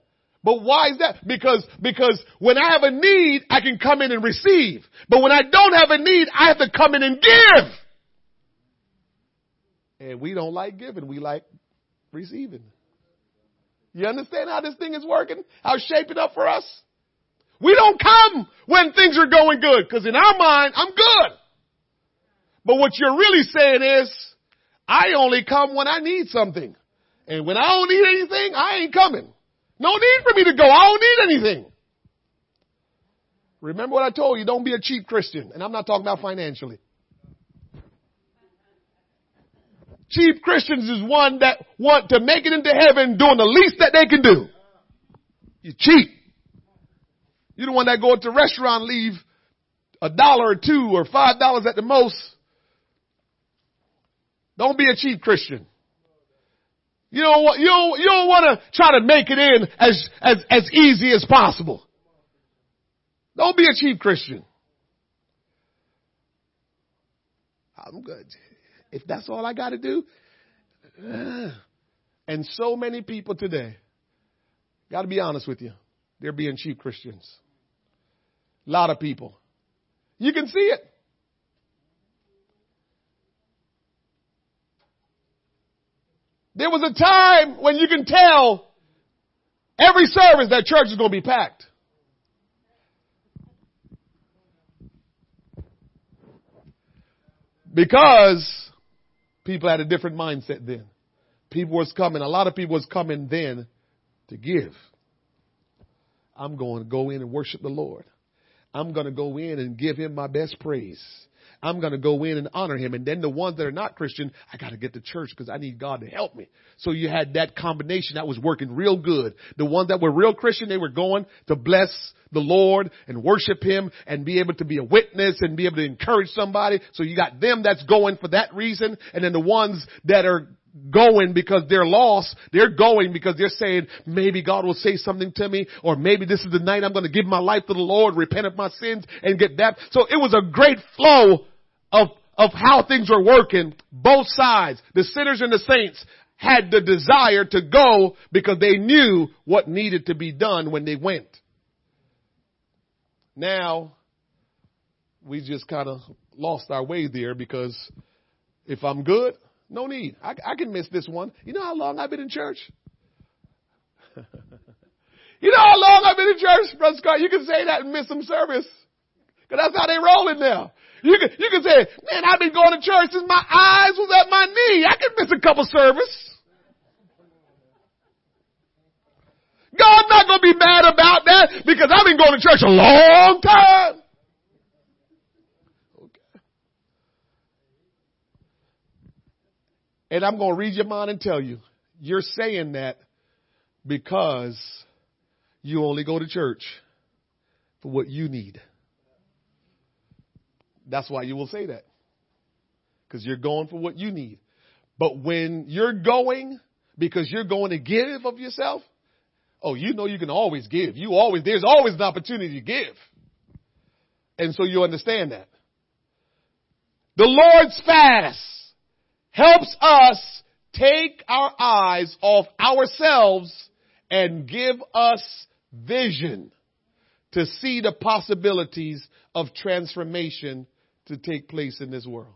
[SPEAKER 1] But why is that? Because, because when I have a need, I can come in and receive. But when I don't have a need, I have to come in and give. And we don't like giving, we like receiving. You understand how this thing is working? How it's shaping up for us? We don't come when things are going good, because in our mind, I'm good. But what you're really saying is, I only come when I need something. And when I don't need anything, I ain't coming. No need for me to go. I don't need anything. Remember what I told you. Don't be a cheap Christian. And I'm not talking about financially. Cheap Christians is one that want to make it into heaven doing the least that they can do. You're cheap. You're the one that go to a restaurant leave a dollar or two or five dollars at the most. Don't be a cheap Christian. You don't want, you don't, you don't want to try to make it in as, as, as easy as possible. Don't be a cheap Christian. I'm good. If that's all I got to do. Uh, and so many people today, got to be honest with you, they're being cheap Christians. A lot of people. You can see it. There was a time when you can tell every service that church is going to be packed. Because people had a different mindset then. People was coming, a lot of people was coming then to give. I'm going to go in and worship the Lord. I'm going to go in and give him my best praise. I'm going to go in and honor him. And then the ones that are not Christian, I got to get to church because I need God to help me. So you had that combination that was working real good. The ones that were real Christian, they were going to bless the Lord and worship him and be able to be a witness and be able to encourage somebody. So you got them that's going for that reason. And then the ones that are going because they're lost. They're going because they're saying, maybe God will say something to me, or maybe this is the night I'm going to give my life to the Lord, repent of my sins, and get that. So it was a great flow of, of how things were working. Both sides, the sinners and the saints, had the desire to go because they knew what needed to be done when they went. Now, we just kind of lost our way there because if I'm good, no need. I, I can miss this one. You know how long I've been in church? you know how long I've been in church, Brother Scott? You can say that and miss some service. Cause that's how they rolling now. You can, you can say, man, I've been going to church since my eyes was at my knee. I can miss a couple service. God's not going to be mad about that because I've been going to church a long time. And I'm going to read your mind and tell you, you're saying that because you only go to church for what you need. That's why you will say that. Because you're going for what you need. But when you're going because you're going to give of yourself, oh, you know you can always give. You always, there's always an opportunity to give. And so you understand that. The Lord's fast helps us take our eyes off ourselves and give us vision to see the possibilities of transformation to take place in this world.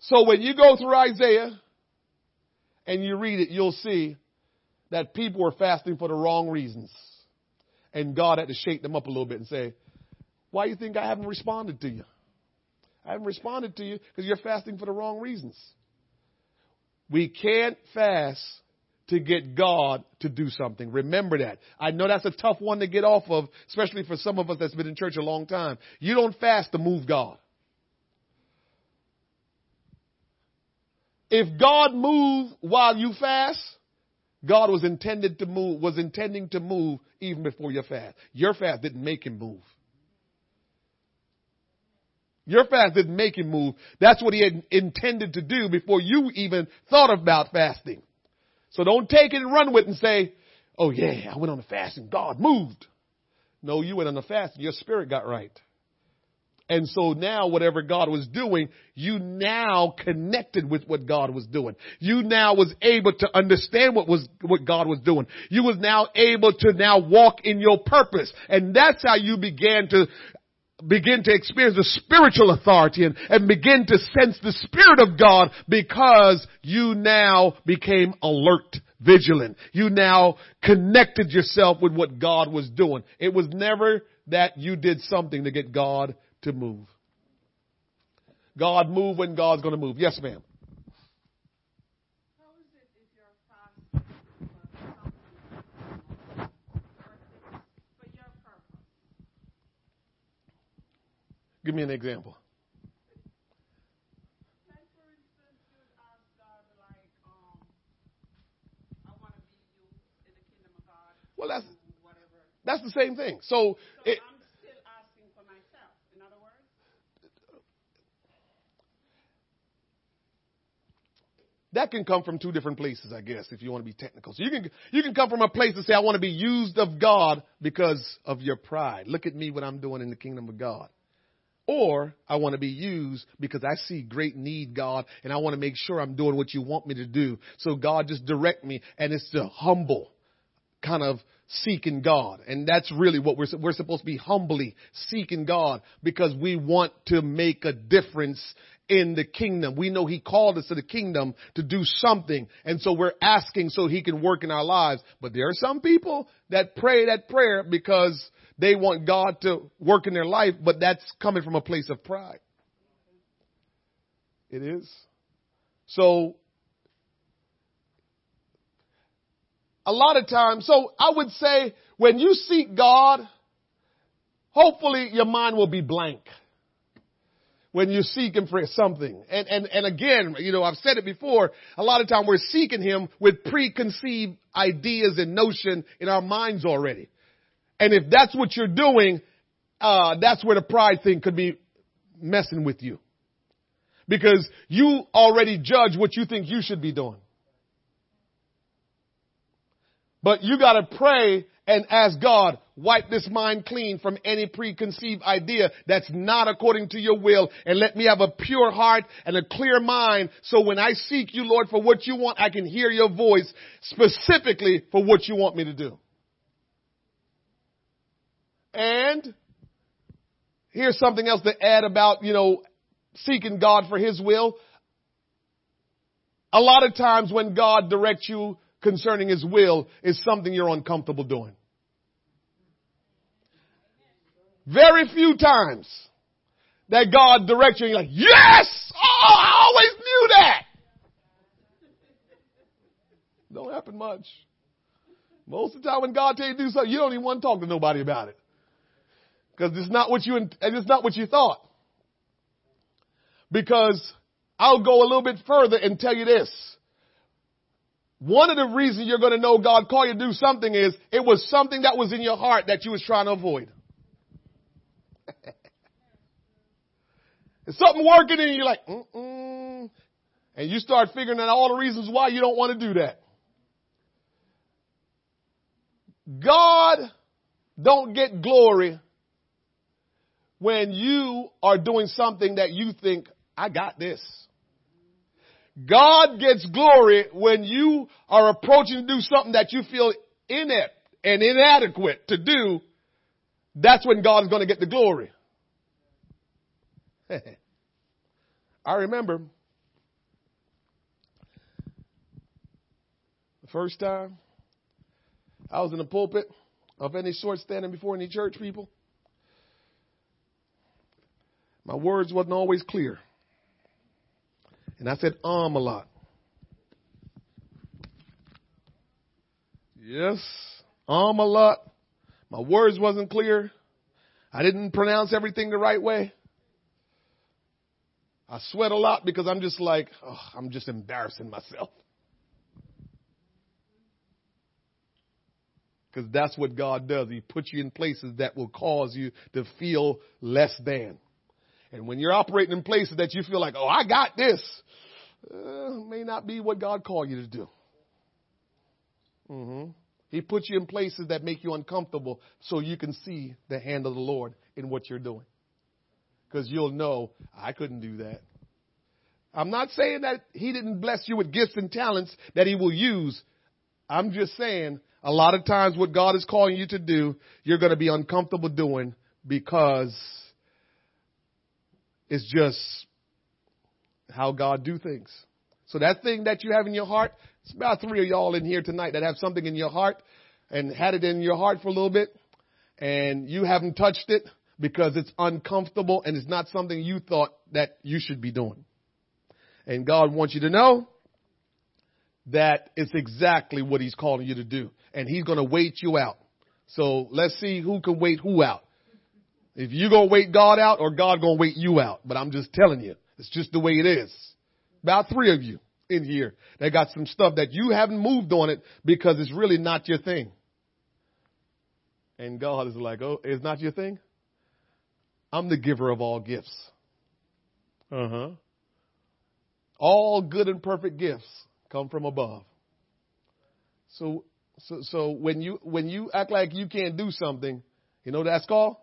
[SPEAKER 1] So when you go through Isaiah and you read it, you'll see that people were fasting for the wrong reasons. And God had to shake them up a little bit and say, why do you think I haven't responded to you? I haven't responded to you because you're fasting for the wrong reasons. We can't fast to get God to do something. Remember that. I know that's a tough one to get off of, especially for some of us that's been in church a long time. You don't fast to move God. If God moved while you fast, God was intended to move, was intending to move even before your fast. Your fast didn't make him move. Your fast didn't make him move. That's what he had intended to do before you even thought about fasting. So don't take it and run with it and say, oh yeah, I went on a fast and God moved. No, you went on a fast and your spirit got right. And so now whatever God was doing, you now connected with what God was doing. You now was able to understand what was, what God was doing. You was now able to now walk in your purpose. And that's how you began to begin to experience the spiritual authority and, and begin to sense the Spirit of God because you now became alert, vigilant. You now connected yourself with what God was doing. It was never that you did something to get God to move. God move when God's to move. Yes, ma'am. Give me an example.
[SPEAKER 2] Like, for instance, you would ask God, like, um, I want to be used in the me an example.
[SPEAKER 1] Well, that's
[SPEAKER 2] whatever.
[SPEAKER 1] that's the same thing. So
[SPEAKER 2] So
[SPEAKER 1] it,
[SPEAKER 2] I'm still asking for myself. In other words,
[SPEAKER 1] that can come from two different places, I guess, if you want to be technical. So you can you can come from a place to say, I want to be used of God because of your pride. Look at me what I'm doing in the kingdom of God. Or I want to be used because I see great need, God, and I want to make sure I'm doing what you want me to do. So God just direct me, and it's the humble kind of seeking God. And that's really what we're, we're supposed to be humbly seeking God because we want to make a difference in the kingdom. We know He called us to the kingdom to do something. And so we're asking so He can work in our lives. But there are some people that pray that prayer because they want God to work in their life, but that's coming from a place of pride. It is. So a lot of times, so I would say when you seek God, hopefully your mind will be blank when you're seeking for something. And, and, and again, you know, I've said it before, a lot of time we're seeking Him with preconceived ideas and notion in our minds already. And if that's what you're doing, uh, that's where the pride thing could be messing with you. Because you already judge what you think you should be doing. But you gotta pray and ask God, wipe this mind clean from any preconceived idea that's not according to your will and let me have a pure heart and a clear mind so when I seek you, Lord, for what you want, I can hear your voice specifically for what you want me to do. And here's something else to add about, you know, seeking God for His will. A lot of times when God directs you concerning His will is something you're uncomfortable doing. Very few times that God directs you and you're like, yes! Oh, I always knew that! Don't happen much. Most of the time when God tells you to do something, you don't even want to talk to nobody about it. Because it's not what you, it's not what you thought. Because I'll go a little bit further and tell you this. One of the reasons you're going to know God called you to do something is it was something that was in your heart that you was trying to avoid. It's something working in you, you're like, mm-mm. And you start figuring out all the reasons why you don't want to do that. God don't get glory when you are doing something that you think, I got this. God gets glory when you are approaching to do something that you feel inept and inadequate to do. That's when God is going to get the glory. I remember the first time I was in the pulpit of any sort standing before any church people. My words wasn't always clear. And I said um a lot. Yes, um a lot. My words wasn't clear. I didn't pronounce everything the right way. I sweat a lot because I'm just like, oh, I'm just embarrassing myself. Because that's what God does. He puts you in places that will cause you to feel less than. And when you're operating in places that you feel like, oh, I got this, uh, may not be what God called you to do. Mm-hmm. He puts you in places that make you uncomfortable so you can see the hand of the Lord in what you're doing. Because you'll know, I couldn't do that. I'm not saying that He didn't bless you with gifts and talents that He will use. I'm just saying a lot of times what God is calling you to do, you're going to be uncomfortable doing because it's just how God do things. So that thing that you have in your heart, it's about three of y'all in here tonight that have something in your heart and had it in your heart for a little bit and you haven't touched it because it's uncomfortable and it's not something you thought that you should be doing. And God wants you to know that it's exactly what he's calling you to do. And he's going to wait you out. So let's see who can wait who out. If you gonna wait God out or God gonna wait you out. But I'm just telling you, it's just the way it is. About three of you in here that got some stuff that you haven't moved on it because it's really not your thing. And God is like, oh, it's not your thing? I'm the giver of all gifts. Uh huh. All good and perfect gifts come from above. So, so, so when you, when you act like you can't do something, you know what that's called?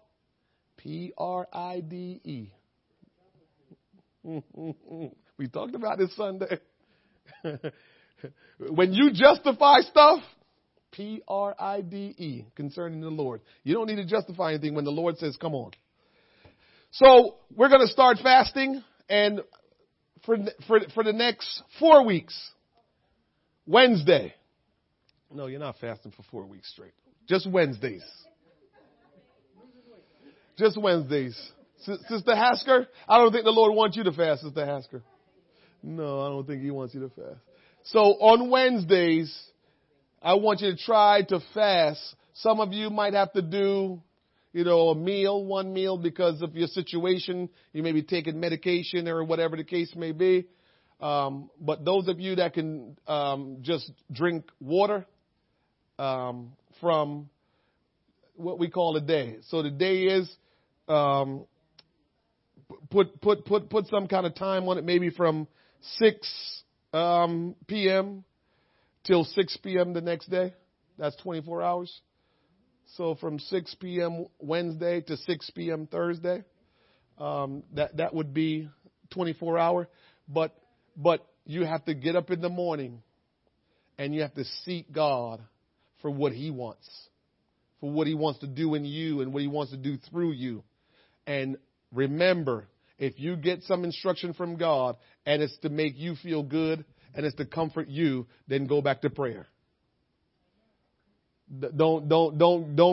[SPEAKER 1] P R I D E. we talked about this Sunday. when you justify stuff, P R I D E, concerning the Lord. You don't need to justify anything when the Lord says, come on. So we're going to start fasting and for, for, for the next four weeks, Wednesday. No, you're not fasting for four weeks straight. Just Wednesdays. Just Wednesdays. Sister Hasker, I don't think the Lord wants you to fast, Sister Hasker. No, I don't think He wants you to fast. So on Wednesdays, I want you to try to fast. Some of you might have to do, you know, a meal, one meal because of your situation. You may be taking medication or whatever the case may be. Um, but those of you that can um, just drink water um, from what we call a day. So the day is um, put put put put some kind of time on it, maybe from six um, p.m. till six p.m. the next day. That's 24 hours. So from 6 p.m. Wednesday to 6 p.m. Thursday, um, that that would be 24 hour. But but you have to get up in the morning, and you have to seek God for what He wants, for what He wants to do in you and what He wants to do through you. And remember, if you get some instruction from God and it's to make you feel good and it's to comfort you, then go back to prayer. Don't, don't, don't, don't